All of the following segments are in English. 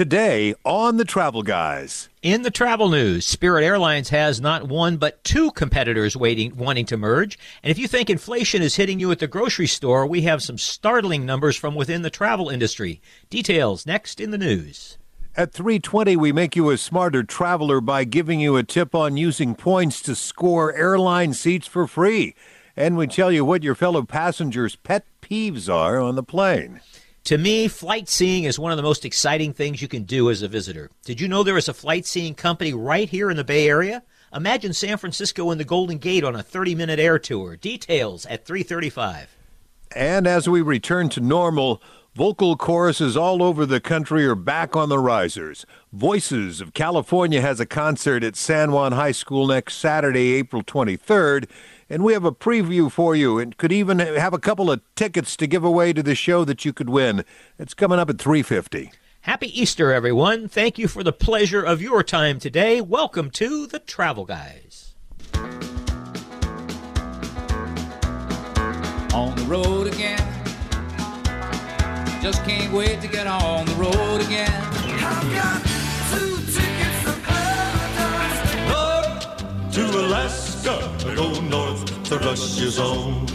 today on the Travel Guys. In the travel news, Spirit Airlines has not one but two competitors waiting wanting to merge. And if you think inflation is hitting you at the grocery store, we have some startling numbers from within the travel industry. Details next in the news. At 320, we make you a smarter traveler by giving you a tip on using points to score airline seats for free. And we tell you what your fellow passengers' pet peeves are on the plane. To me, flight seeing is one of the most exciting things you can do as a visitor. Did you know there is a flight seeing company right here in the Bay Area? Imagine San Francisco and the Golden Gate on a 30-minute air tour. Details at 335. And as we return to normal, vocal choruses all over the country are back on the risers. Voices of California has a concert at San Juan High School next Saturday, April 23rd and we have a preview for you and could even have a couple of tickets to give away to the show that you could win. It's coming up at 350. Happy Easter, everyone. Thank you for the pleasure of your time today. Welcome to the Travel Guys. On the road again. Just can't wait to get on the road again. I've got two tickets to paradise. to Alaska, go north to Russia's own.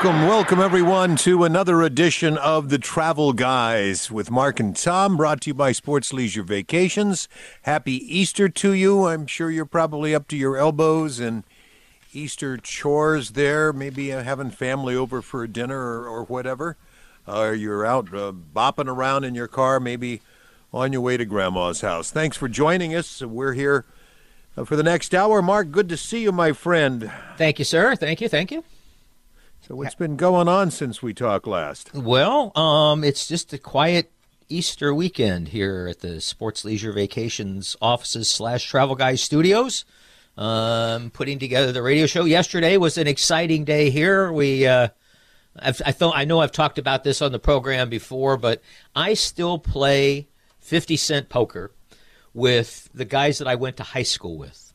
Welcome, welcome, everyone, to another edition of the Travel Guys with Mark and Tom, brought to you by Sports Leisure Vacations. Happy Easter to you. I'm sure you're probably up to your elbows in Easter chores there, maybe uh, having family over for a dinner or, or whatever. Or you're out uh, bopping around in your car, maybe on your way to Grandma's house. Thanks for joining us. We're here uh, for the next hour. Mark, good to see you, my friend. Thank you, sir. Thank you. Thank you. So, what's been going on since we talked last? Well, um, it's just a quiet Easter weekend here at the Sports Leisure Vacations offices slash Travel Guys studios. Um, putting together the radio show. Yesterday was an exciting day here. We, uh, I've, I thought I know I've talked about this on the program before, but I still play fifty cent poker with the guys that I went to high school with.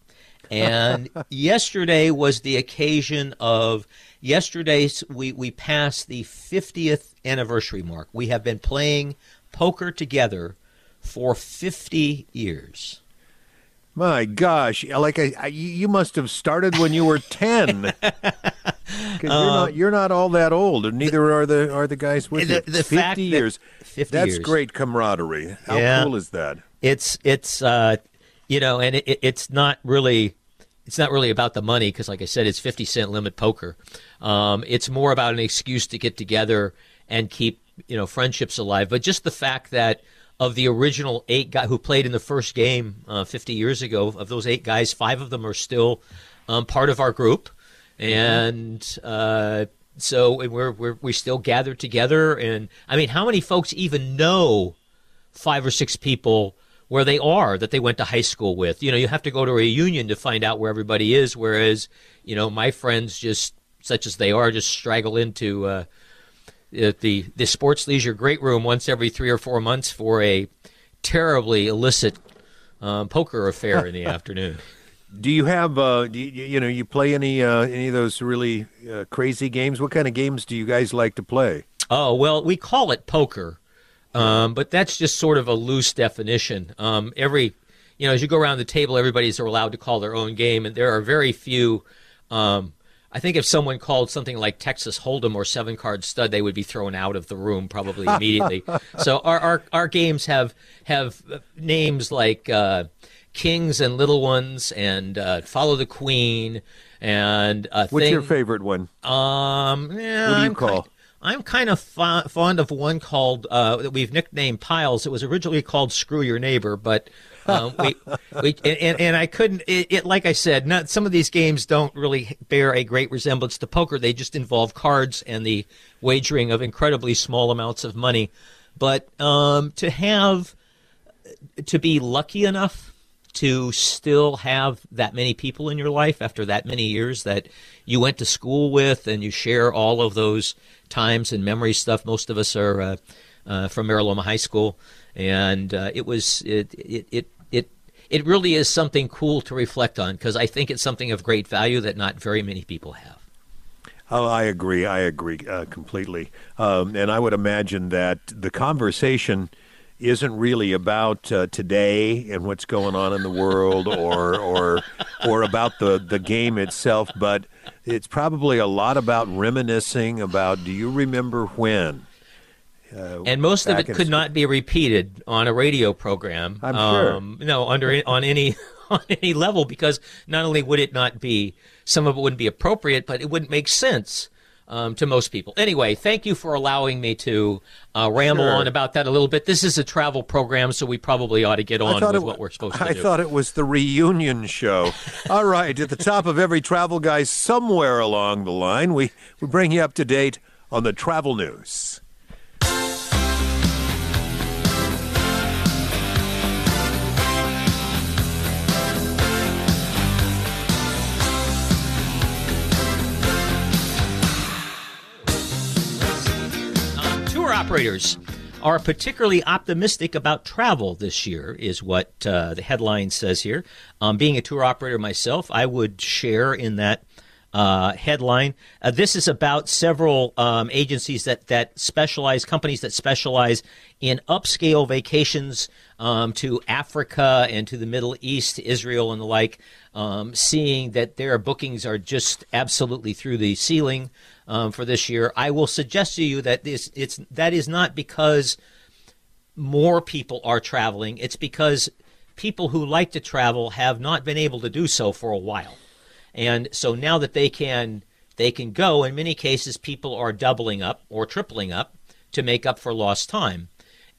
And yesterday was the occasion of yesterday's we, we passed the 50th anniversary mark. We have been playing poker together for 50 years. My gosh, like I, I, you must have started when you were ten. 'Cause you're not you're not all that old, and neither are the are the guys with The- you. the Fifty fact that- years. 50 That's years. great camaraderie. How Yeah. cool is that? It's it's uh you know, and it, it's not really it's not really about the money because, like I said, it's 50 cent limit poker. Um, it's more about an excuse to get together and keep you know friendships alive. But just the fact that of the original eight guys who played in the first game uh, 50 years ago, of those eight guys, five of them are still um, part of our group, and uh, so we're, we're we still gathered together. And I mean, how many folks even know five or six people? Where they are that they went to high school with. You know, you have to go to a reunion to find out where everybody is. Whereas, you know, my friends, just such as they are, just straggle into uh, the the sports leisure great room once every three or four months for a terribly illicit um, poker affair in the afternoon. Do you have uh, do you, you know you play any uh, any of those really uh, crazy games? What kind of games do you guys like to play? Oh well, we call it poker, um, but that's just sort of a loose definition. Um, every, you know, as you go around the table, everybody's allowed to call their own game, and there are very few. Um, I think if someone called something like Texas Hold'em or Seven Card Stud, they would be thrown out of the room probably immediately. so our, our our games have have uh, names like uh, Kings and Little Ones and uh, Follow the Queen and uh, What's your favorite one? um, yeah, What do you I'm call? Kind, I'm kind of fo- fond of one called uh, that we've nicknamed Piles. It was originally called Screw Your Neighbor, but um, we, we and, and I couldn't. It, it like I said, not some of these games don't really bear a great resemblance to poker. They just involve cards and the wagering of incredibly small amounts of money. But um, to have to be lucky enough to still have that many people in your life after that many years that you went to school with and you share all of those times and memory stuff. Most of us are uh, uh, from Mira Loma High School, and uh, it was it it it. it really is something cool to reflect on because I think it's something of great value that not very many people have. Oh, I agree. I agree uh, completely. Um, and I would imagine that the conversation isn't really about uh, today and what's going on in the world or or or about the, the game itself, but it's probably a lot about reminiscing about do you remember when? Uh, and most of it could not be repeated on a radio program. I'm sure. Um, no, under on any on any level because not only would it not be some of it wouldn't be appropriate, but it wouldn't make sense um, to most people. Anyway, thank you for allowing me to uh, ramble Sure. on about that a little bit. This is a travel program, so we probably ought to get on with it, what we're supposed to I do. I thought it was the reunion show. All right, at the top of every travel guy, somewhere along the line, we, we bring you up to date on the travel news. Operators are particularly optimistic about travel this year, is what uh, the headline says here. Um, being a tour operator myself, I would share in that uh, headline. Uh, this is about several um, agencies that, that specialize, companies that specialize in upscale vacations um, to Africa and to the Middle East, Israel, and the like, um, seeing that their bookings are just absolutely through the ceiling um, for this year. I will suggest to you that this it's that is not because more people are traveling. It's because people who like to travel have not been able to do so for a while. And so now that they can they can go, in many cases people are doubling up or tripling up to make up for lost time.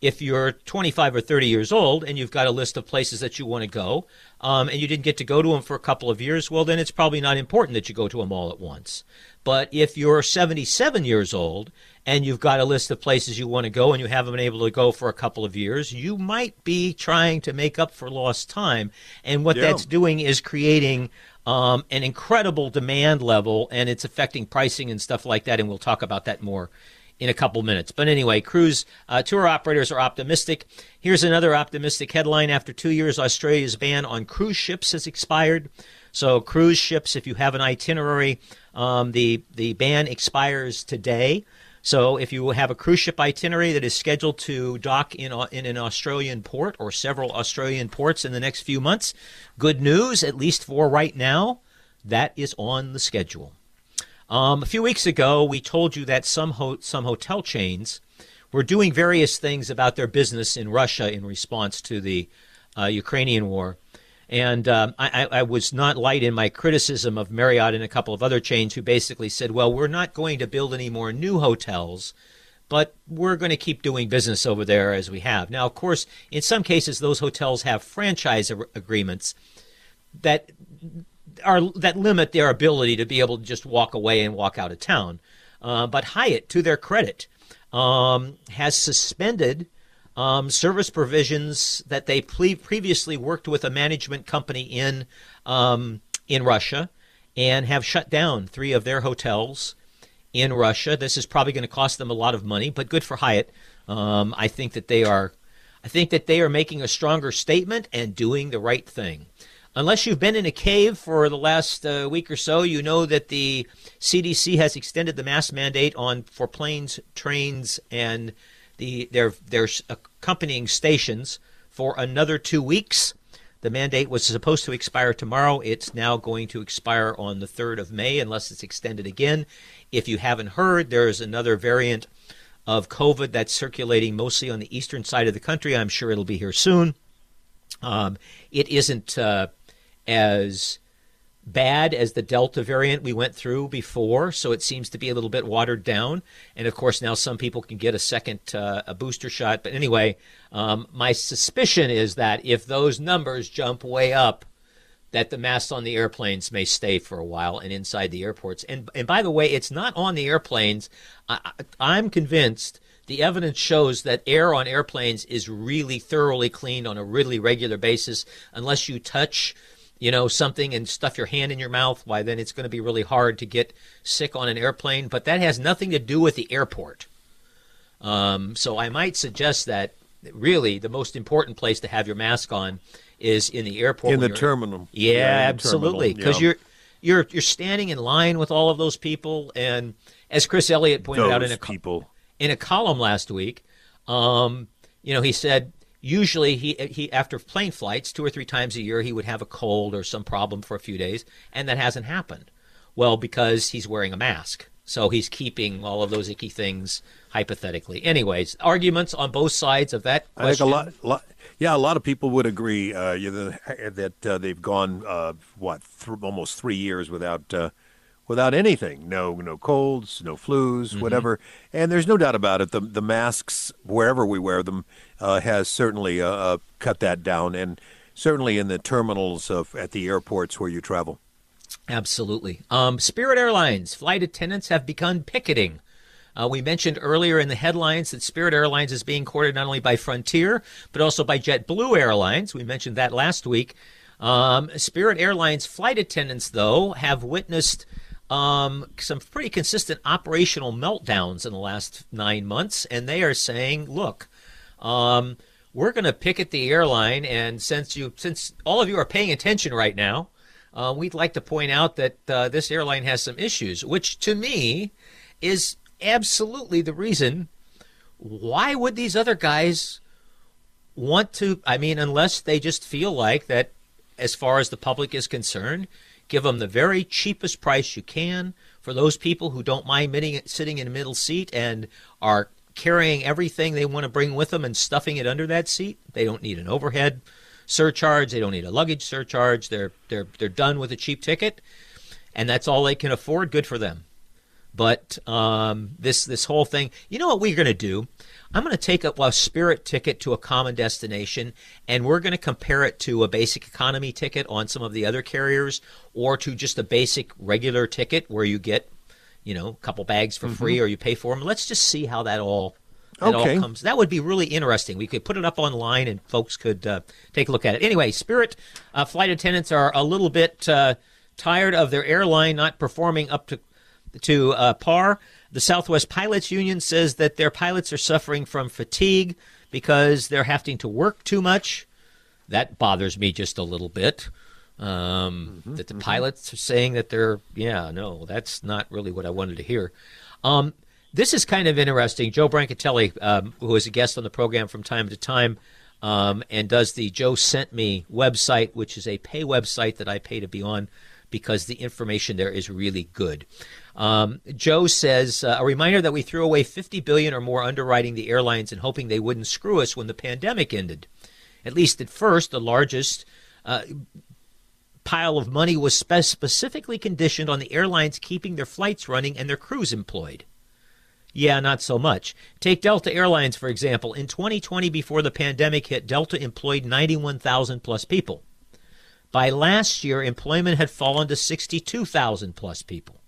If you're 25 or 30 years old and you've got a list of places that you want to go, um, and you didn't get to go to them for a couple of years, well, then it's probably not important that you go to them all at once. But if you're 77 years old and you've got a list of places you want to go and you haven't been able to go for a couple of years, you might be trying to make up for lost time. And what Yeah. that's doing is creating um, an incredible demand level and it's affecting pricing and stuff like that. And we'll talk about that more in a couple minutes. But anyway, cruise uh, tour operators are optimistic. Here's another optimistic headline. After two years, Australia's ban on cruise ships has expired. So, cruise ships, if you have an itinerary, um, the the ban expires today. So, if you have a cruise ship itinerary that is scheduled to dock in in an Australian port or several Australian ports in the next few months, good news, at least for right now, that is on the schedule. Um, a few weeks ago, we told you that some ho- some hotel chains were doing various things about their business in Russia in response to the uh, Ukrainian war. And um, I, I was not light in my criticism of Marriott and a couple of other chains who basically said, well, we're not going to build any more new hotels, but we're going to keep doing business over there as we have. Now, of course, in some cases, those hotels have franchise agreements that are that limit their ability to be able to just walk away and walk out of town. Uh, but Hyatt, to their credit, um, has suspended um, service provisions that they ple- previously worked with a management company in um, in Russia and have shut down three of their hotels in Russia. This is probably going to cost them a lot of money, but good for Hyatt. Um, I think that they are, I think that they are making a stronger statement and doing the right thing. Unless you've been in a cave for the last uh, week or so, you know that the CDC has extended the mask mandate on for planes, trains, and the their their accompanying stations for another two weeks. The mandate was supposed to expire tomorrow. It's now going to expire on the 3rd of May unless it's extended again. If you haven't heard, there's another variant of COVID that's circulating mostly on the eastern side of the country. I'm sure it'll be here soon. Um, it isn't uh, as bad as the Delta variant we went through before, so it seems to be a little bit watered down. And of course, now some people can get a second uh, a booster shot. But anyway, um, my suspicion is that if those numbers jump way up, that the masks on the airplanes may stay for a while and inside the airports. And and by the way, it's not on the airplanes. I, I'm convinced the evidence shows that air on airplanes is really thoroughly cleaned on a really regular basis. Unless you touch, you know, something and stuff your hand in your mouth, why then it's going to be really hard to get sick on an airplane. But that has nothing to do with the airport. Um, so I might suggest that really the most important place to have your mask on is in the airport in the terminal. yeah, the absolutely. Because yeah. you're you're you're standing in line with all of those people, and as Chris Elliott pointed out in a people. in a column last week, um, you know, he said usually he he after plane flights two or three times a year he would have a cold or some problem for a few days, and that hasn't happened. Well, because he's wearing a mask, so he's keeping all of those icky things hypothetically. Anyways, arguments on both sides of that I think a question. lot, lot, yeah, a lot of people would agree uh, that uh, they've gone uh, what th- almost three years without uh, without anything. No, no colds, no flus, Mm-hmm. whatever. And there's no doubt about it. The the masks, wherever we wear them, uh, has certainly uh, uh, cut that down, and certainly in the terminals of at the airports where you travel. Absolutely. Um, Spirit Airlines flight attendants have begun picketing. Uh, we mentioned earlier in the headlines that Spirit Airlines is being courted not only by Frontier, but also by JetBlue Airlines. We mentioned that last week. Um, Spirit Airlines flight attendants, though, have witnessed um, some pretty consistent operational meltdowns in the last nine months, and they are saying, look, um, we're going to picket the airline, and since you, since all of you are paying attention right now, uh, we'd like to point out that uh, this airline has some issues, which to me is absolutely the reason why would these other guys want to i mean unless they just feel like that as far as the public is concerned give them the very cheapest price you can for those people who don't mind sitting in a middle seat and are carrying everything they want to bring with them and stuffing it under that seat they don't need an overhead surcharge they don't need a luggage surcharge they're they're they're done with a cheap ticket and that's all they can afford good for them but um, this this whole thing, you know what we're going to do? I'm going to take a, a Spirit ticket to a common destination, and we're going to compare it to a basic economy ticket on some of the other carriers, or to just a basic regular ticket where you get, you know, a couple bags for free, or you pay for them. Let's just see how that all. That Okay. all comes. That would be really interesting. We could put it up online, and folks could uh, take a look at it. Anyway, Spirit uh, flight attendants are a little bit uh, tired of their airline not performing up to to uh, par. The Southwest Pilots Union says that their pilots are suffering from fatigue because they're having to work too much. That bothers me just a little bit. Um, that the pilots are saying that they're, yeah, no, that's not really what I wanted to hear. Um, this is kind of interesting. Joe Brancatelli, um, who is a guest on the program from time to time, um, and does the Joe Sent Me website, which is a pay website that I pay to be on because the information there is really good. Um, Joe says uh, a reminder that we threw away 50 billion or more underwriting the airlines and hoping they wouldn't screw us when the pandemic ended. At least at first, the largest uh, pile of money was spe- specifically conditioned on the airlines keeping their flights running and their crews employed. Yeah, not so much. Take Delta Airlines, for example. In 2020, before the pandemic hit, Delta employed 91,000 plus people. By last year, employment had fallen to 62,000 plus people.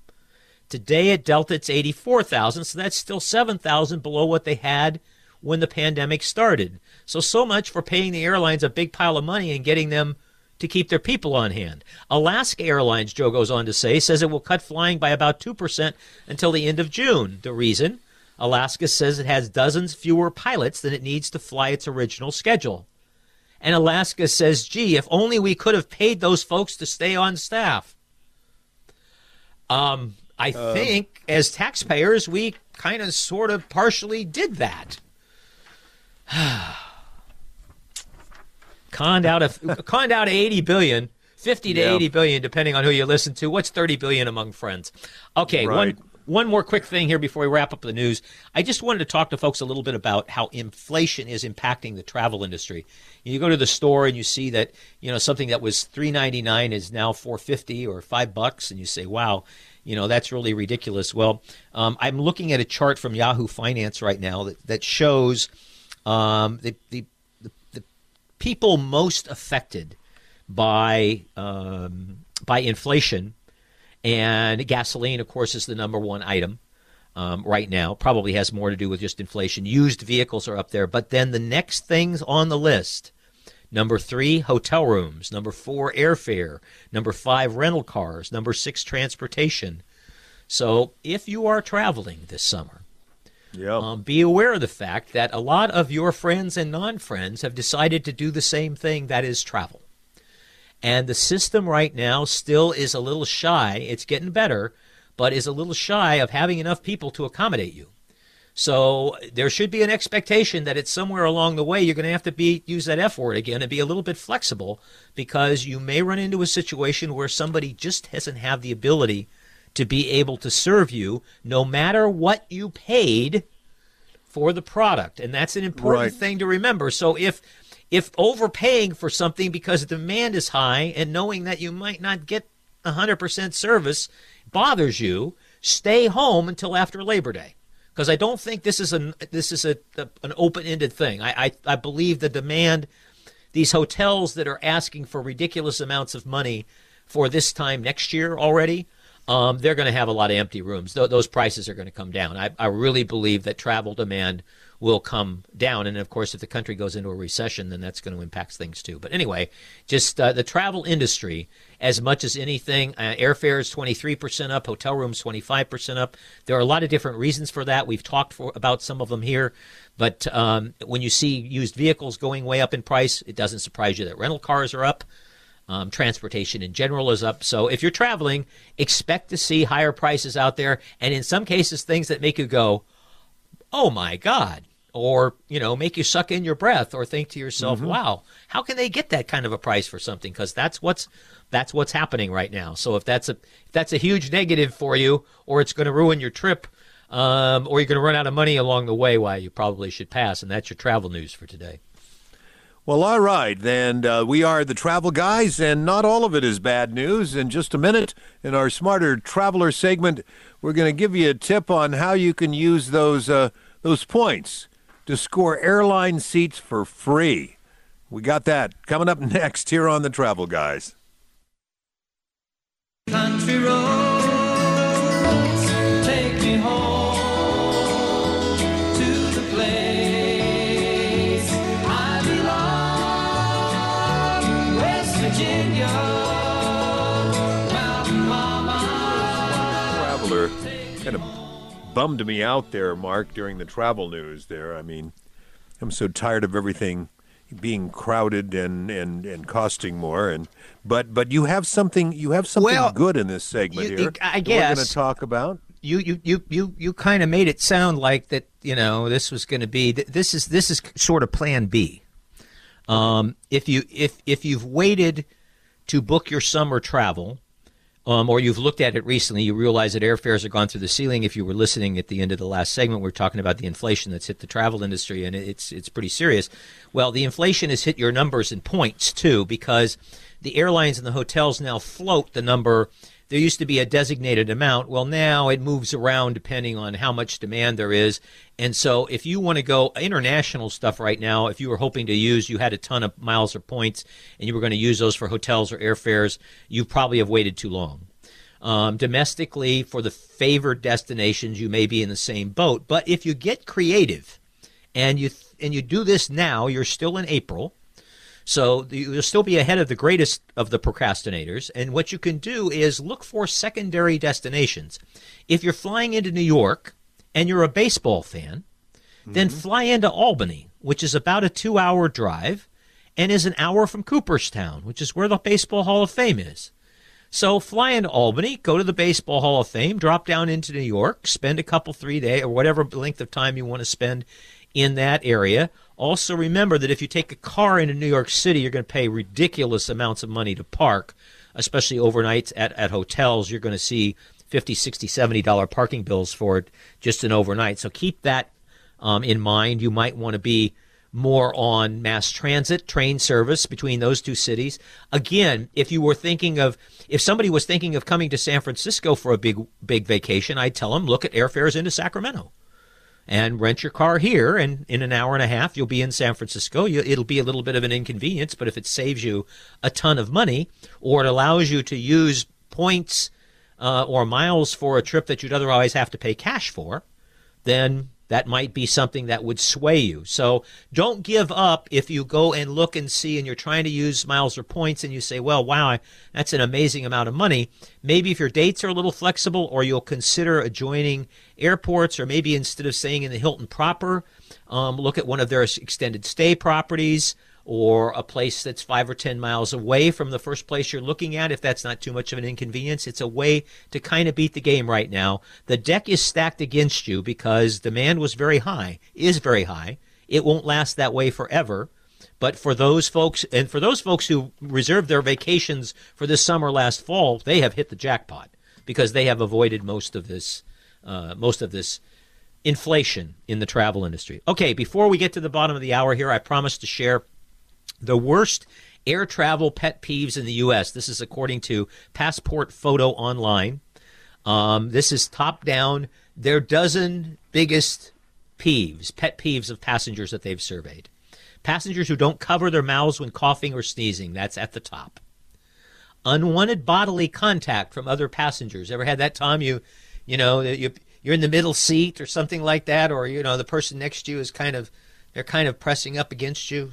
Today at Delta, it's 84,000, so that's still 7,000 below what they had when the pandemic started. So, so much for paying the airlines a big pile of money and getting them to keep their people on hand. Alaska Airlines, Joe goes on to say, says it will cut flying by about 2% until the end of June. The reason? Alaska says it has dozens fewer pilots than it needs to fly its original schedule. And Alaska says, gee, if only we could have paid those folks to stay on staff. Um, I think as taxpayers, we kind of sort of partially did that. conned out of conned out of 80 billion 50 to Yeah. 80 billion depending on who you listen to. What's 30 billion among friends? Okay Right. one one more quick thing here before we wrap up the news. I just wanted to talk to folks a little bit about how inflation is impacting the travel industry. You go to the store and you see that you know something that was 3.99 is now 4.50 or 5 bucks and you say wow you know that's really ridiculous. Well um, i'm looking at a chart from yahoo finance right now that, that shows um, the the people most affected by um, by inflation, and gasoline, of course, is the number one item. um, right now. Probably has more to do with just inflation. Used vehicles are up there. But then the next things on the list number three, hotel rooms. Number four, airfare. Number five, rental cars. Number six, transportation. So if you are traveling this summer, Yeah. um, be aware of the fact that a lot of your friends and non friends have decided to do the same thing that is travel. And the system right now still is a little shy. It's getting better, but is a little shy of having enough people to accommodate you. So there should be an expectation that it's somewhere along the way you're going to have to be use that F word again and be a little bit flexible because you may run into a situation where somebody just doesn't have the ability to be able to serve you no matter what you paid for the product. And that's an important Right. thing to remember. So if if overpaying for something because demand is high and knowing that you might not get 100% service bothers you, stay home until after Labor Day. Because I don't think this is an this is a, a an open-ended thing. I, I I believe the demand these hotels that are asking for ridiculous amounts of money for this time next year already, um, they're going to have a lot of empty rooms. Th- those prices are going to come down. I, I really believe that travel demand will come down. And of course, if the country goes into a recession, then that's going to impact things too. But anyway, just uh, the travel industry, as much as anything, uh, airfare is 23% up, hotel rooms 25% up. There are a lot of different reasons for that. We've talked for, about some of them here. But um, when you see used vehicles going way up in price, it doesn't surprise you that rental cars are up. Um, transportation in general is up. So if you're traveling, expect to see higher prices out there, and in some cases, things that make you go, "Oh my God," or you know, make you suck in your breath, or think to yourself, "Wow, how can they get that kind of a price for something?" Because that's what's that's what's happening right now. So if that's a if that's a huge negative for you, or it's going to ruin your trip, um, or you're going to run out of money along the way, why you probably should pass. And that's your travel news for today. Well, all right. Then uh, we are the travel guys, and not all of it is bad news. In just a minute, in our Smarter Traveler segment, we're going to give you a tip on how you can use those uh, those points to score airline seats for free. We got that coming up next here on the Travel Guys. Country roads bummed me out there, Mark, during the travel news. There, I mean, I'm so tired of everything being crowded and, and, and costing more. And but but you have something you have something Well, good in this segment you- here. I that We're going to talk about. you you you you you kind of made it sound like that you know this was going to be this is this is sort of plan B. Um, if you if if you've waited to book your summer travel, um, or you've looked at it recently, you realize that airfares have gone through the ceiling. If you were listening at the end of the last segment, we are talking about the inflation that's hit the travel industry, and it's it's pretty serious. Well, the inflation has hit your numbers and points too, because the airlines and the hotels now float the number. There used to be a designated amount. Well, now it moves around depending on how much demand there is. And so, if you want to go international stuff right now, if you were hoping to use, you had a ton of miles or points, and you were going to use those for hotels or airfares, you probably have waited too long. Um, domestically, for the favored destinations, you may be in the same boat. But if you get creative, and you and you do this now, you're still in April, so you'll still be ahead of the greatest of the procrastinators. And what you can do is look for secondary destinations. If you're flying into New York and you're a baseball fan, then mm-hmm. fly into Albany, which is about a two-hour drive, and is an hour from Cooperstown, which is where the Baseball Hall of Fame is. So fly into Albany, go to the Baseball Hall of Fame, drop down into New York, spend a couple three day or whatever length of time you want to spend in that area. Also remember that if you take a car into New York City, you're going to pay ridiculous amounts of money to park, especially overnights at, at hotels. You're going to see 50, 60, 70 dollar parking bills for it just an overnight. So keep that um, in mind. You might want to be more on mass transit, train service between those two cities. Again, if you were thinking of, if somebody was thinking of coming to San Francisco for a big, big vacation, I'd tell them look at airfares into Sacramento and rent your car here. And in an hour and a half, you'll be in San Francisco. You, it'll be a little bit of an inconvenience, but if it saves you a ton of money or it allows you to use points uh, or miles for a trip that you'd otherwise have to pay cash for, then that might be something that would sway you. So don't give up if you go and look and see and you're trying to use miles or points and you say, well, wow, that's an amazing amount of money. Maybe if your dates are a little flexible or you'll consider adjoining airports or maybe instead of staying in the Hilton proper, um, look at one of their extended stay properties or a place that's five or 10 miles away from the first place you're looking at, if that's not too much of an inconvenience. It's a way to kind of beat the game right now. The deck is stacked against you because demand was very high, is very high. It won't last that way forever. But for those folks, and for those folks who reserved their vacations for this summer last fall, they have hit the jackpot because they have avoided most of this, uh, most of this inflation in the travel industry. Okay, before we get to the bottom of the hour here, I promised to share the worst air travel pet peeves in the U.S. This is according to Passport Photo Online. Um, this is top down their dozen biggest peeves, pet peeves of passengers that they've surveyed. Passengers who don't cover their mouths when coughing or sneezing, that's at the top. Unwanted bodily contact from other passengers. Ever had that, time You, you know, you, you're in the middle seat or something like that, or you know, the person next to you is kind of, they're kind of pressing up against you,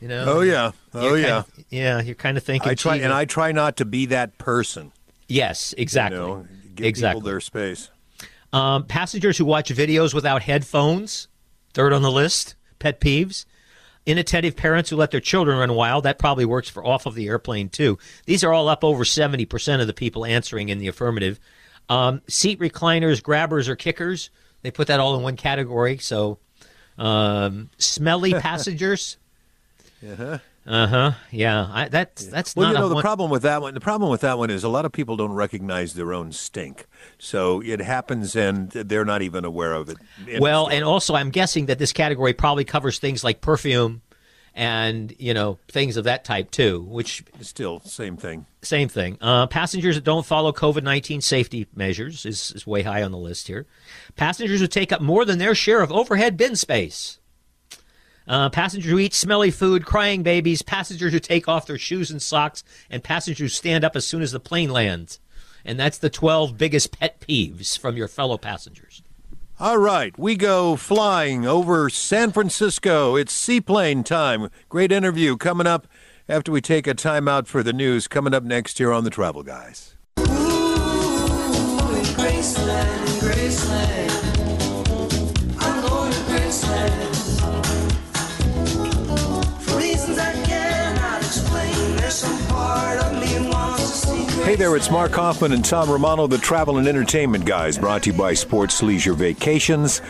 you know. Oh yeah, oh yeah. kind of- yeah. You're kind of thinking. I try "Gee, and I try not to be that person. Yes, exactly. You know, give exactly. people their space. Um, passengers who watch videos without headphones, third on the list. Pet peeves. Inattentive parents who let their children run wild. That probably works for off of the airplane too. These are all up over seventy percent of the people answering in the affirmative. Um, seat recliners, grabbers, or kickers. They put that all in one category. So, um, smelly passengers. Uh huh. Uh-huh. Yeah. I, that's that's Well, you know the one- problem with that one. The problem with that one is a lot of people don't recognize their own stink, so it happens and they're not even aware of it. in Well, and also I'm guessing that this category probably covers things like perfume and, you know, things of that type too, which still same thing. same thing. Uh, passengers that don't follow COVID 19 safety measures is, is way high on the list here. Passengers who take up more than their share of overhead bin space. Uh, passengers who eat smelly food, crying babies, passengers who take off their shoes and socks, and passengers who stand up as soon as the plane lands. And that's the 12 biggest pet peeves from your fellow passengers. All right, we go flying over San Francisco. It's seaplane time. Great interview coming up after we take a time out for the news. Coming up next year on the Travel Guys. Graceland, Graceland. There, it's Mark Hoffman and Tom Romano, the Travel and Entertainment Guys, brought to you by Sports Leisure Vacations.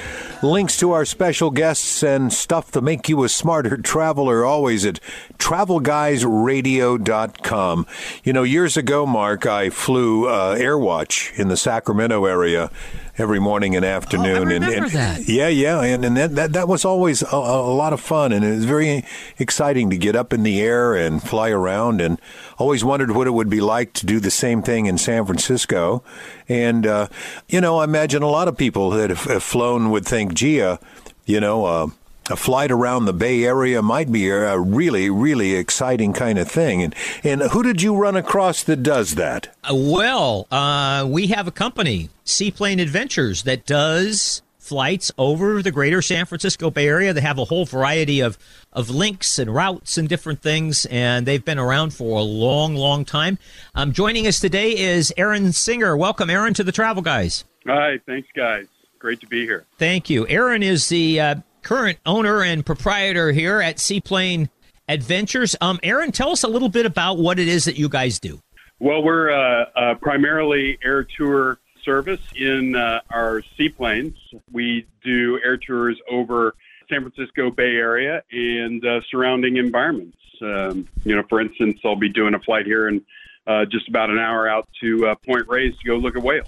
Links to our special guests and stuff to make you a smarter traveler always at travelguysradio.com. You know, years ago, Mark, I flew uh, Airwatch in the Sacramento area every morning and afternoon. and, remember and- that. Yeah, yeah, and, and that, that that was always a, a lot of fun, and it was very exciting to get up in the air and fly around, and always wondered what it would be like to do the same thing in San Francisco. And uh, you know, I imagine a lot of people that have, have flown would think, "Gee, uh, you know." Uh, a flight around the Bay Area might be a really, really exciting kind of thing. And and who did you run across that does that? Uh, Well, uh, we have a company, Seaplane Adventures, that does flights over the greater San Francisco Bay Area. They have a whole variety of, of links and routes and different things, and they've been around for a long, long time. Um, joining us today is Aaron Singer. Welcome, Aaron, to the Travel Guys. Hi, thanks, guys. Great to be here. Thank you. Aaron is the uh, current owner and proprietor here at Seaplane Adventures. Um, Aaron, tell us a little bit about what it is that you guys do. Well, we're uh, uh, primarily air tour service in uh, our seaplanes. We do air tours over San Francisco Bay Area and uh, surrounding environments. Um, you know, for instance, I'll be doing a flight here in uh, just about an hour out to uh, Point Reyes to go look at whales.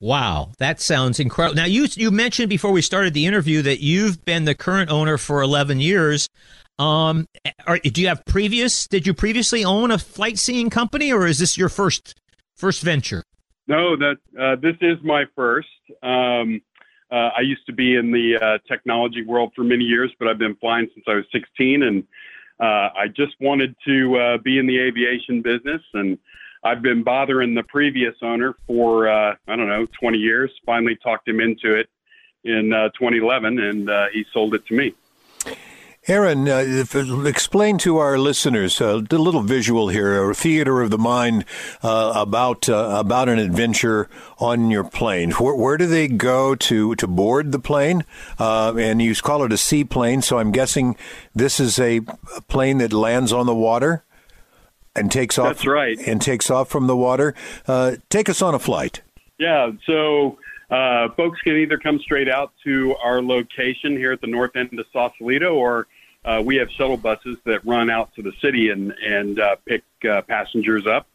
Wow, that sounds incredible. Now, you you mentioned before we started the interview that you've been the current owner for 11 years. Um, are, do you have previous? Did you previously own a flight seeing company, or is this your first first venture? No, that uh, this is my first. Um, uh, I used to be in the uh, technology world for many years, but I've been flying since I was 16, and uh, I just wanted to uh, be in the aviation business. And I've been bothering the previous owner for uh, I don't know 20 years. Finally talked him into it in uh, 2011, and uh, he sold it to me. Aaron, uh, if, explain to our listeners uh, a little visual here, a theater of the mind uh, about uh, about an adventure on your plane. Where, where do they go to to board the plane? Uh, and you call it a seaplane, so I'm guessing this is a plane that lands on the water and takes off. That's right. And takes off from the water. Uh, take us on a flight. Yeah, so uh, folks can either come straight out to our location here at the north end of Sausalito, or uh, we have shuttle buses that run out to the city and and uh, pick uh, passengers up.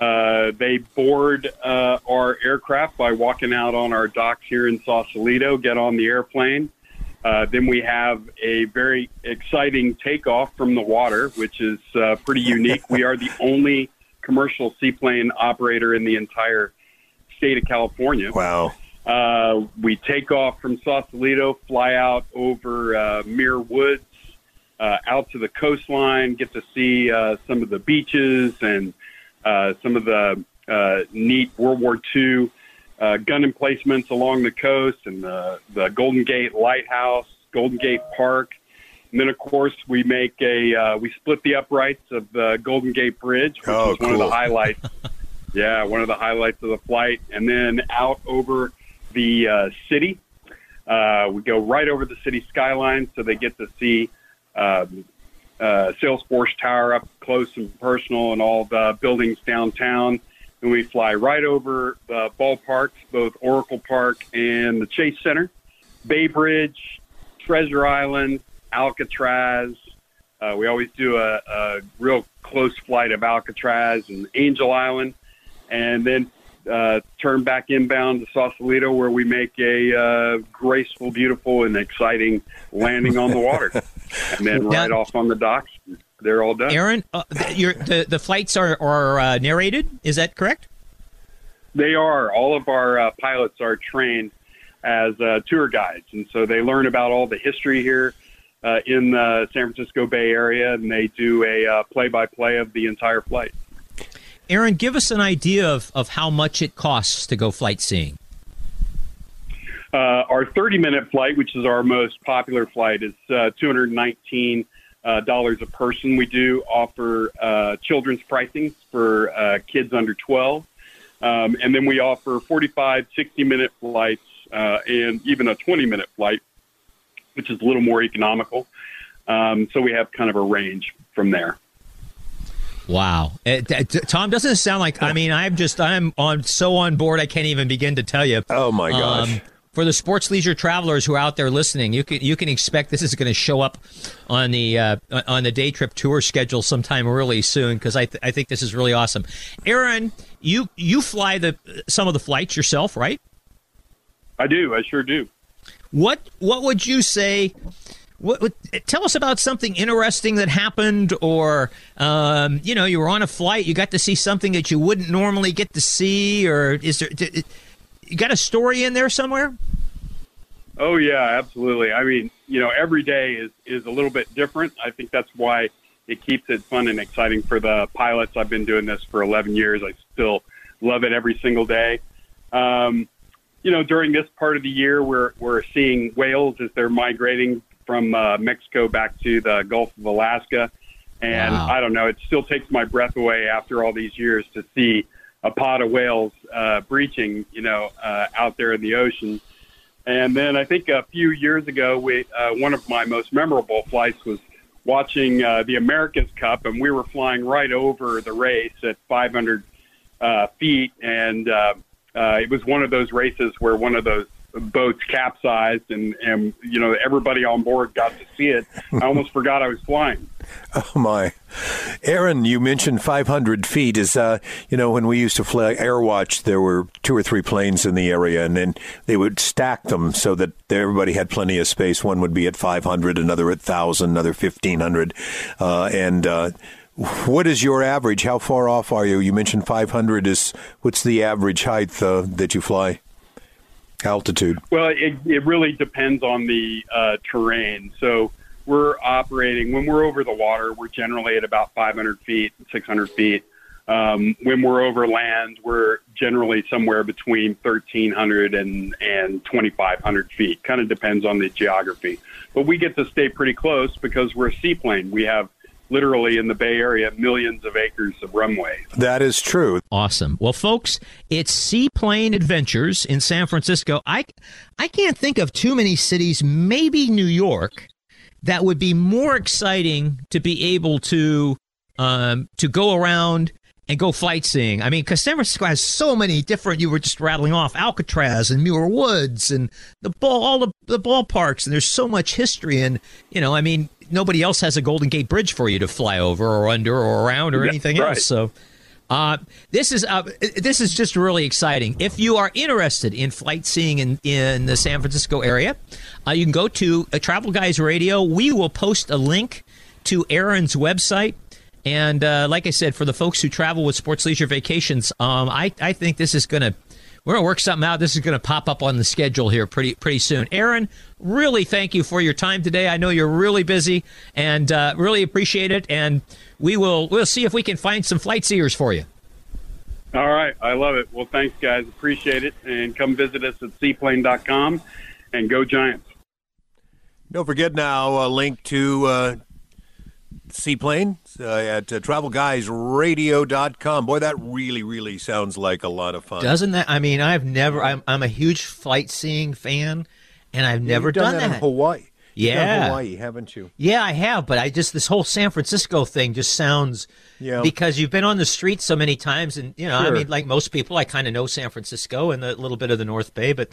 Uh, they board uh, our aircraft by walking out on our docks here in Sausalito, get on the airplane. Uh, then we have a very exciting takeoff from the water, which is uh, pretty unique. we are the only commercial seaplane operator in the entire state of California. Wow. Uh, we take off from Sausalito, fly out over uh, Muir Woods, uh, out to the coastline, get to see uh, some of the beaches and uh, some of the uh, neat World War II uh, gun emplacements along the coast and the, the Golden Gate Lighthouse, Golden Gate Park. And then, of course, we make a uh, we split the uprights of the Golden Gate Bridge, which Oh, is one of the highlights. yeah, one of the highlights of the flight, and then out over the uh, city. Uh, we go right over the city skyline, so they get to see um, uh, Salesforce Tower up close and personal, and all the buildings downtown. And we fly right over the ballparks, both Oracle Park and the Chase Center, Bay Bridge, Treasure Island, Alcatraz. Uh, we always do a, a real close flight of Alcatraz and Angel Island, and then uh, turn back inbound to Sausalito, where we make a uh, graceful, beautiful, and exciting landing on the water, and then right off on the docks. They're all done. Aaron, uh, your, the the flights are are uh, narrated. Is that correct? They are. All of our uh, pilots are trained as uh, tour guides, and so they learn about all the history here uh, in the San Francisco Bay Area, and they do a uh, play-by-play of the entire flight. Aaron, give us an idea of, of how much it costs to go flight seeing. Uh, our 30-minute flight, which is our most popular flight, is uh, 219 uh, dollars a person. We do offer uh, children's pricing for uh, kids under 12, um, and then we offer 45, 60-minute flights uh, and even a 20-minute flight, which is a little more economical. Um, so we have kind of a range from there. Wow, Uh, t- t- Tom, doesn't it sound like? I mean, I'm just I'm on so on board. I can't even begin to tell you. Oh my gosh. Um, for the sports leisure travelers who are out there listening, you can you can expect this is going to show up on the uh, on the day trip tour schedule sometime really soon because I th- I think this is really awesome. Aaron, you you fly the some of the flights yourself, right? I do. I sure do. What what would you say? What, what tell us about something interesting that happened, or um, you know, you were on a flight, you got to see something that you wouldn't normally get to see, or is there? d- You got a story in there somewhere? Oh yeah, absolutely. I mean, you know, every day is is a little bit different. I think that's why it keeps it fun and exciting for the pilots. I've been doing this for 11 years. I still love it every single day. Um, you know, during this part of the year, we're we're seeing whales as they're migrating from uh, Mexico back to the Gulf of Alaska, and Wow. I don't know. It still takes my breath away after all these years to see a pod of whales uh, breaching, you know, uh, out there in the ocean. And then I think a few years ago, we uh, one of my most memorable flights was watching uh, the America's Cup, and we were flying right over the race at 500 uh, feet, and uh, uh, it was one of those races where one of those boats capsized, and and you know everybody on board got to see it. I almost forgot I was flying. Oh my, Aaron! You mentioned 500 feet. Is uh, you know, when we used to fly Airwatch, there were two or three planes in the area, and then they would stack them so that everybody had plenty of space. One would be at 500, another at thousand, another 1500, uh, and. Uh, what is your average? How far off are you? You mentioned 500 is what's the average height uh, that you fly? Altitude. Well, it, it really depends on the uh, terrain. So we're operating when we're over the water. We're generally at about 500 feet, 600 feet. Um, when we're over land, we're generally somewhere between 1,300 and, and 2,500 feet. Kind of depends on the geography. But we get to stay pretty close because we're a seaplane. We have literally in the Bay Area millions of acres of runway. That is true. Awesome. Well, folks, it's Seaplane Adventures in San Francisco. I I can't think of too many cities, maybe New York, that would be more exciting to be able to um, to go around and go flight seeing. I mean, because San Francisco has so many different. You were just rattling off Alcatraz and Muir Woods and the ball, all the the ballparks, and there's so much history. And you know, I mean, nobody else has a Golden Gate Bridge for you to fly over or under or around or Yeah, anything right. else. So. Uh, this is uh, this is just really exciting. If you are interested in flight seeing in, in the San Francisco area, uh, you can go to uh, Travel Guys Radio. We will post a link to Aaron's website. And uh, like I said, for the folks who travel with Sports Leisure Vacations, um, I, I think this is going to we're going to work something out. This is going to pop up on the schedule here pretty pretty soon. Aaron, really thank you for your time today. I know you're really busy and uh, really appreciate it. And we will we'll see if we can find some flight seers for you. All right. I love it. Well, thanks, guys. Appreciate it. And come visit us at seaplane.com and go Giants. Don't forget now a link to uh, Seaplane uh, at uh, travelguysradio.com. Boy, that really, really sounds like a lot of fun. Doesn't that? I mean, I've never. I'm I'm a huge flight seeing fan, and I've never You've done, done, that, in Hawaii. You've done Yeah. Hawaii, haven't you? Yeah, I have, but I just this whole San Francisco thing just sounds Yeah. because you've been on the street so many times, and you know, I mean, like most people, I kind of know San Francisco and a little bit of the North Bay, but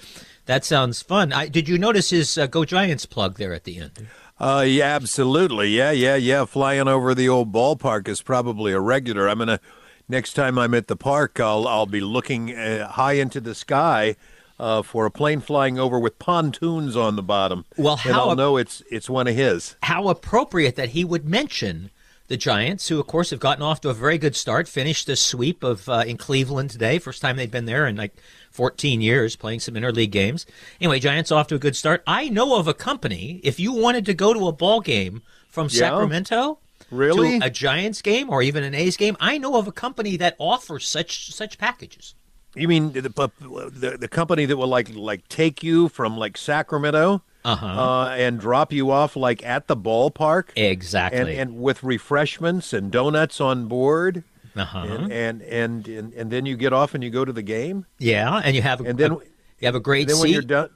that sounds fun. I, did you notice his uh, Go Giants plug there at the end? Uh, yeah, absolutely. Yeah, yeah, yeah. Flying over the old ballpark is probably a regular. I'm gonna next time I'm at the park, I'll I'll be looking uh, high into the sky uh, for a plane flying over with pontoons on the bottom. Well, and how I'll ab- know it's it's one of his. How appropriate that he would mention the Giants, who of course have gotten off to a very good start, finished the sweep of uh, in Cleveland today, first time they've been there in like 14 years, playing some interleague games. Anyway, Giants off to a good start. I know of a company. If you wanted to go to a ball game from Yeah? Sacramento. Really? To a Giants game or even an A's game, I know of a company that offers such such packages. You mean the, the the company that will like like take you from like Sacramento Uh-huh. uh, and drop you off like at the ballpark and Exactly. and with refreshments and donuts on board. Uh-huh. And, and and and and then you get off and you go to the game. yeah, and you have a, And then- you have a great seat. then when seat. you're done,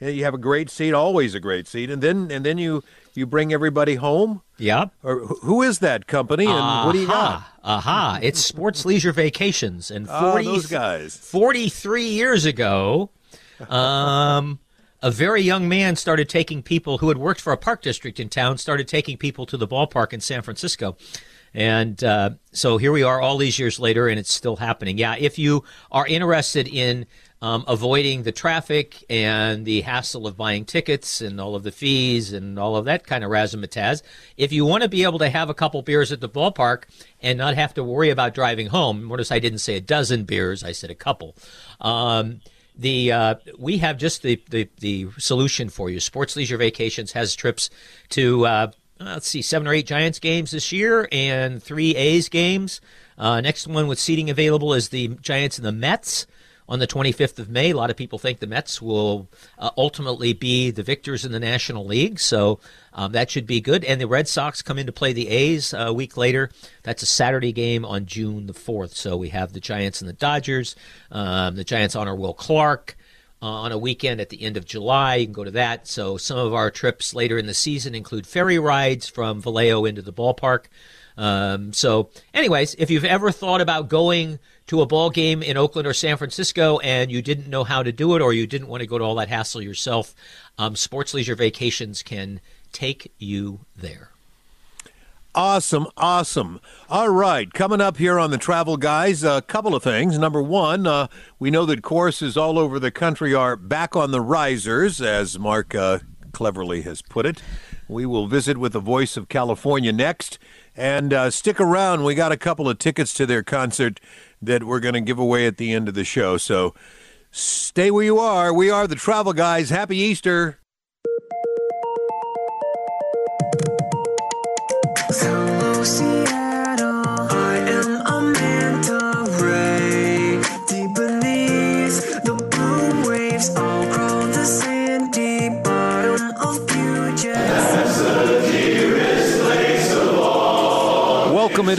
you have a great seat, always a great seat, and then and then you you bring everybody home. Yep. Or who is that company, and what do you got? Aha, aha. It's Sports Leisure Vacations. And 40, Oh, those guys. 43 years ago, um, a very young man started taking people who had worked for a park district in town, started taking people to the ballpark in San Francisco. And uh, so here we are all these years later, and it's still happening. Yeah, if you are interested in um, avoiding the traffic and the hassle of buying tickets and all of the fees and all of that kind of razzmatazz, if you want to be able to have a couple beers at the ballpark and not have to worry about driving home, notice I didn't say a dozen beers, I said a couple. Um, the uh, we have just the, the the solution for you. Sports Leisure Vacations has trips to uh, let's see seven or eight Giants games this year and three A's games. Uh, next one with seating available is the Giants and the Mets on the 25th of May. A lot of people think the Mets will uh, ultimately be the victors in the National League, so um, that should be good. And the Red Sox come in to play the A's a week later. That's a Saturday game on June the 4th. So we have the Giants and the Dodgers. Um, the Giants honor Will Clark. Uh, on a weekend at the end of July, you can go to that. So some of our trips later in the season include ferry rides from Vallejo into the ballpark. Um, so, anyways, if you've ever thought about going to a ball game in Oakland or San Francisco and you didn't know how to do it or you didn't want to go to all that hassle yourself, um, Sports Leisure Vacations can take you there. Awesome, awesome. All right, coming up here on the Travel Guys, a couple of things. Number one, uh, we know that courses all over the country are back on the risers, as Mark uh, cleverly has put it. We will visit with the voice of California next. And uh, stick around. We got a couple of tickets to their concert that we're going to give away at the end of the show. So stay where you are. We are the Travel Guys. Happy Easter.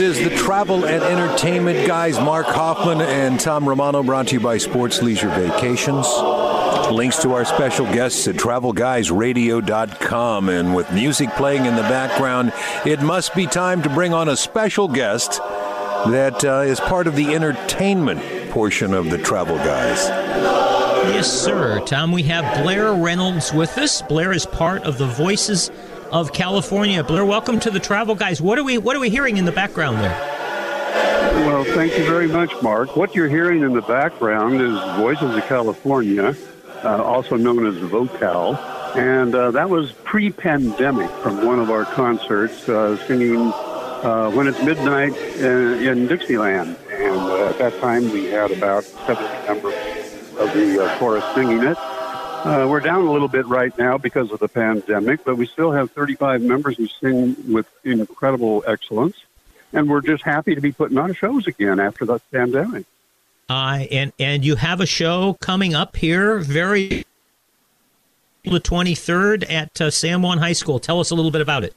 It is the travel and entertainment guys, Mark Hoffman and Tom Romano, brought to you by Sports Leisure Vacations. Links to our special guests at travelguysradio.com. And with music playing in the background, it must be time to bring on a special guest that uh, is part of the entertainment portion of the Travel Guys. Yes, sir. Tom, we have Blair Reynolds with us. Blair is part of the Voices of California. Blair, welcome to the Travel Guys. What are we what are we hearing in the background there? Well, thank you very much, Mark. What you're hearing in the background is Voices of California, uh, also known as Vocal. And uh, that was pre pandemic from one of our concerts, uh, singing uh, When It's Midnight in, in Dixieland. And uh, at that time, we had about 70 members of the uh, chorus singing it. Uh, we're down a little bit right now because of the pandemic, but we still have 35 members who sing with incredible excellence. And we're just happy to be putting on shows again after the pandemic. Uh, and and you have a show coming up here very the 23rd at uh, San Juan High School. Tell us a little bit about it.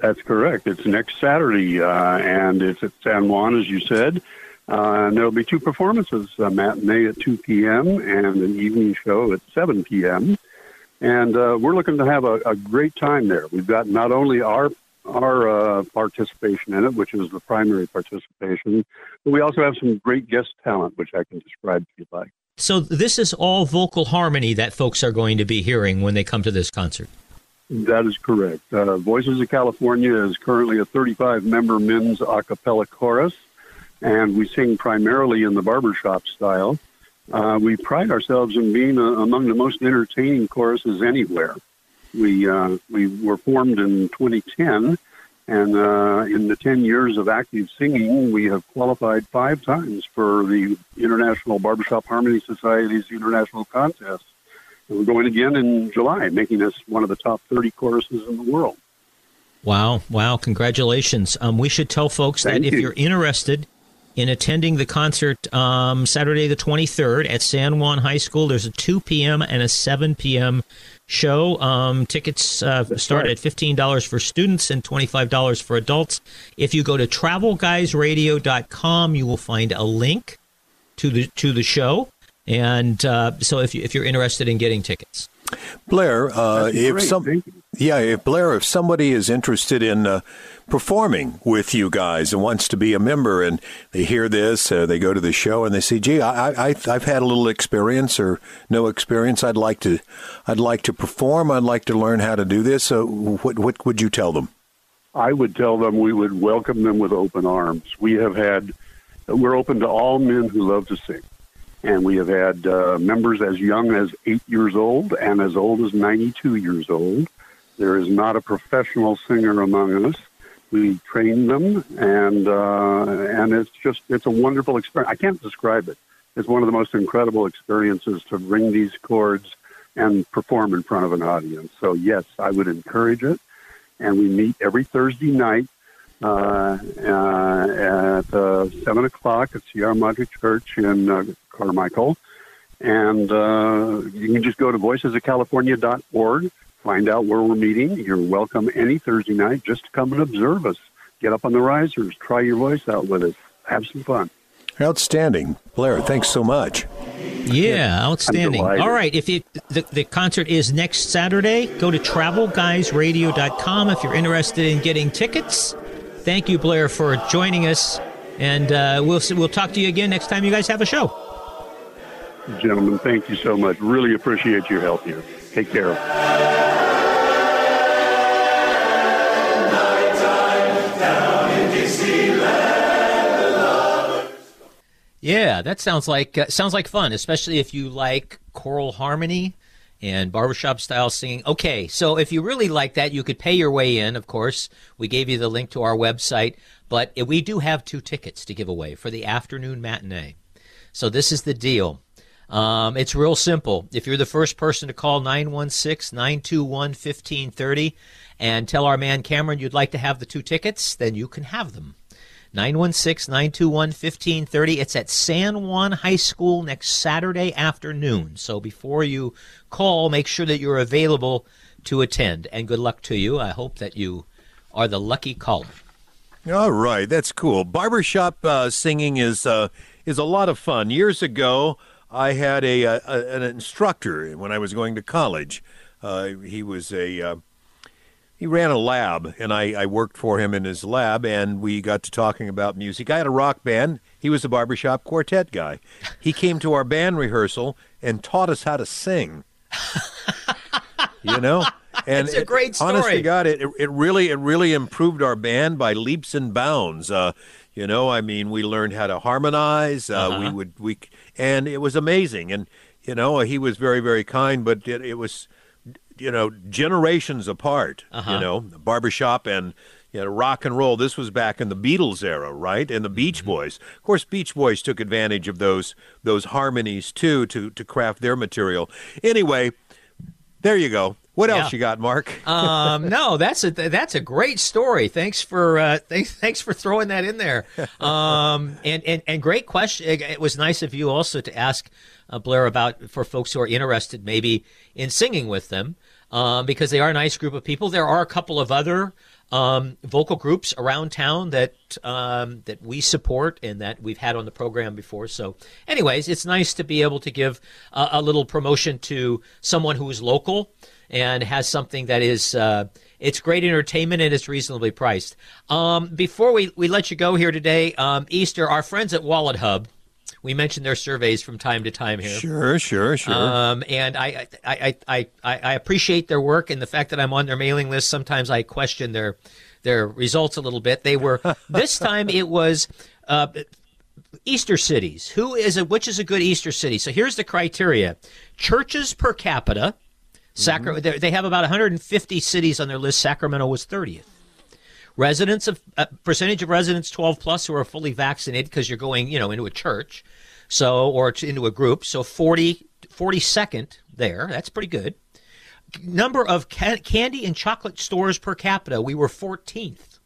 That's correct. It's next Saturday, uh, and it's at San Juan, as you said. Uh, and there'll be two performances, a matinee at 2 p.m. and an evening show at 7 p.m. And uh, we're looking to have a, a great time there. We've got not only our our uh, participation in it, which is the primary participation, but we also have some great guest talent, which I can describe if you'd like. So this is all vocal harmony that folks are going to be hearing when they come to this concert. That is correct. Uh, Voices of California is currently a 35 member men's a cappella chorus, and we sing primarily in the barbershop style. Uh, we pride ourselves in being uh, among the most entertaining choruses anywhere. We, uh, we were formed in 2010, and uh, in the 10 years of active singing, we have qualified five times for the International Barbershop Harmony Society's International Contest. And we're going again in July, making us one of the top 30 choruses in the world. Wow, wow, congratulations. Um, we should tell folks Thank that if you. you're interested in attending the concert um, Saturday the 23rd at San Juan High School, there's a 2 p.m. and a 7 p.m. show. Um, tickets uh, start right. at $15 for students and $25 for adults. If you go to travelguysradio.com, you will find a link to the to the show. And uh, so if, you, if you're interested in getting tickets. Blair, uh, if great. some, yeah, if Blair, if somebody is interested in uh, performing with you guys and wants to be a member, and they hear this, uh, they go to the show and they say, "Gee, I, I, I've had a little experience or no experience. I'd like to, I'd like to perform. I'd like to learn how to do this." So, what, what would you tell them? I would tell them we would welcome them with open arms. We have had, we're open to all men who love to sing. And we have had uh, members as young as eight years old and as old as 92 years old. There is not a professional singer among us. We train them, and uh, and it's just it's a wonderful experience. I can't describe it. It's one of the most incredible experiences to ring these chords and perform in front of an audience. So yes, I would encourage it and we meet every Thursday night uh, uh, at uh, 7 o'clock at Sierra Madre Church in uh, Carmichael. And uh, you can just go to voicesofcalifornia.org, find out where we're meeting. You're welcome any Thursday night just to come and observe us. Get up on the risers, try your voice out with us, have some fun. Outstanding, Blair. Thanks so much. Yeah, outstanding. All right, if you, the, the concert is next Saturday, go to travelguysradio.com if you're interested in getting tickets. Thank you, Blair, for joining us, and uh, we'll we'll talk to you again next time you guys have a show. Gentlemen, thank you so much. Really appreciate your help here. Take care. Yeah, that sounds like uh, sounds like fun, especially if you like choral harmony and barbershop style singing. Okay, so if you really like that, you could pay your way in. Of course, we gave you the link to our website, but we do have two tickets to give away for the afternoon matinee. So this is the deal. Um, it's real simple. If you're the first person to call 916 921 1530 and tell our man Cameron you'd like to have the two tickets, then you can have them. 916 921 1530. It's at San Juan High School next Saturday afternoon. So before you call, make sure that you're available to attend. And good luck to you. I hope that you are the lucky caller. All right, that's cool. Barbershop uh, singing is uh, is a lot of fun. Years ago, I had a, a an instructor when I was going to college. Uh, he was a uh, he ran a lab, and I, I worked for him in his lab, and we got to talking about music. I had a rock band. He was a barbershop quartet guy. He came to our band rehearsal and taught us how to sing. you know, and It's a it- great Honest to story. God, it it really it really improved our band by leaps and bounds. Uh, you know, I mean, we learned how to harmonize. Uh, We would we and it was amazing. And you know, he was very very kind, but it, it was you know generations apart. Uh-huh. You know, barbershop and. You know, rock and roll. This was back in the Beatles era, right? And the Beach Mm-hmm. Boys. Of course, Beach Boys took advantage of those those harmonies too to to craft their material. Anyway, there you go. What Yeah. else you got, Mark? um, no, that's a that's a great story. Thanks for uh, thanks thanks for throwing that in there. Um, and, and and great question. It it was nice of you also to ask uh, Blair about for folks who are interested maybe in singing with them um, because they are a nice group of people. There are a couple of other um, vocal groups around town that um, that we support and that we've had on the program before. So, anyways, it's nice to be able to give a, a little promotion to someone who is local and has something that is uh, it's great entertainment and it's reasonably priced. Um, before we, we let you go here today, um, Easter, our friends at Wallet Hub, we mentioned their surveys from time to time here. Sure, sure, sure. Um, and I, I, I, I, I appreciate their work and the fact that I'm on their mailing list. Sometimes I question their their results a little bit. They were this time it was uh, Easter cities. Who is a which is a good Easter city? So here's the criteria: churches per capita. Sacra- they- They have about 150 cities on their list. Sacramento was 30th. Residents of uh, percentage of residents 12 plus who are fully vaccinated because you're going, you know, into a church, so or to, into a group. So 40 42nd there. That's pretty good. Number of ca- candy and chocolate stores per capita. We were 14th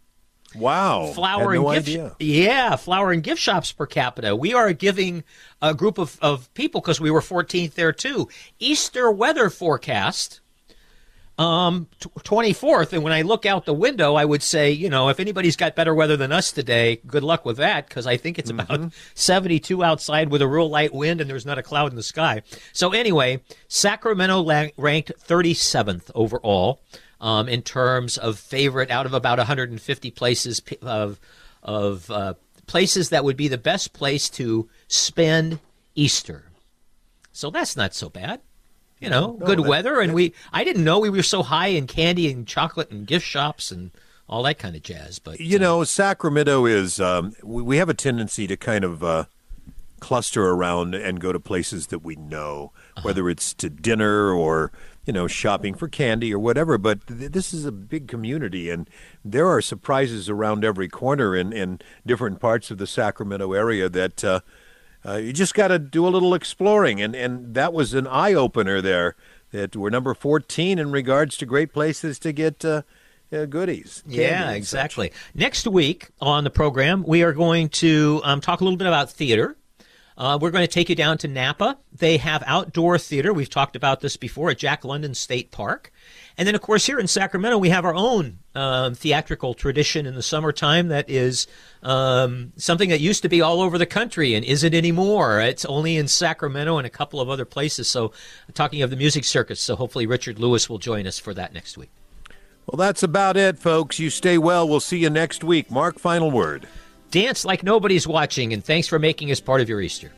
wow. flower and gift idea. yeah flower and gift shops per capita we are giving a group of, of people because we were 14th there too easter weather forecast um tw 24th and when i look out the window i would say you know if anybody's got better weather than us today good luck with that because i think it's about 72 outside with a real light wind and there's not a cloud in the sky so anyway sacramento la- ranked 37th overall um, in terms of favorite out of about 150 places p- of of uh, places that would be the best place to spend Easter. So that's not so bad. You know, good that- weather, and we. I didn't know we were so high in candy and chocolate and gift shops and all that kind of jazz. But You uh, know, Sacramento is, um, we, we have a tendency to kind of uh, cluster around and go to places that we know, Uh-huh. whether it's to dinner or, you know, shopping for candy or whatever. But th- this is a big community, and there are surprises around every corner in, in different parts of the Sacramento area that uh, uh, you just got to do a little exploring. And, and that was an eye opener there that we're number 14 in regards to great places to get. Uh, uh, goodies. Yeah, and such. exactly. Next week on the program, we are going to um, talk a little bit about theater. Uh, we're going to take you down to Napa. They have outdoor theater. We've talked about this before at Jack London State Park. And then, of course, here in Sacramento, we have our own um, theatrical tradition in the summertime that is um, something that used to be all over the country and isn't anymore. It's only in Sacramento and a couple of other places. So, talking of the music circus, so hopefully Richard Lewis will join us for that next week. Well, that's about it, folks. You stay well. We'll see you next week. Mark, final word. Dance like nobody's watching, and thanks for making us part of your Easter.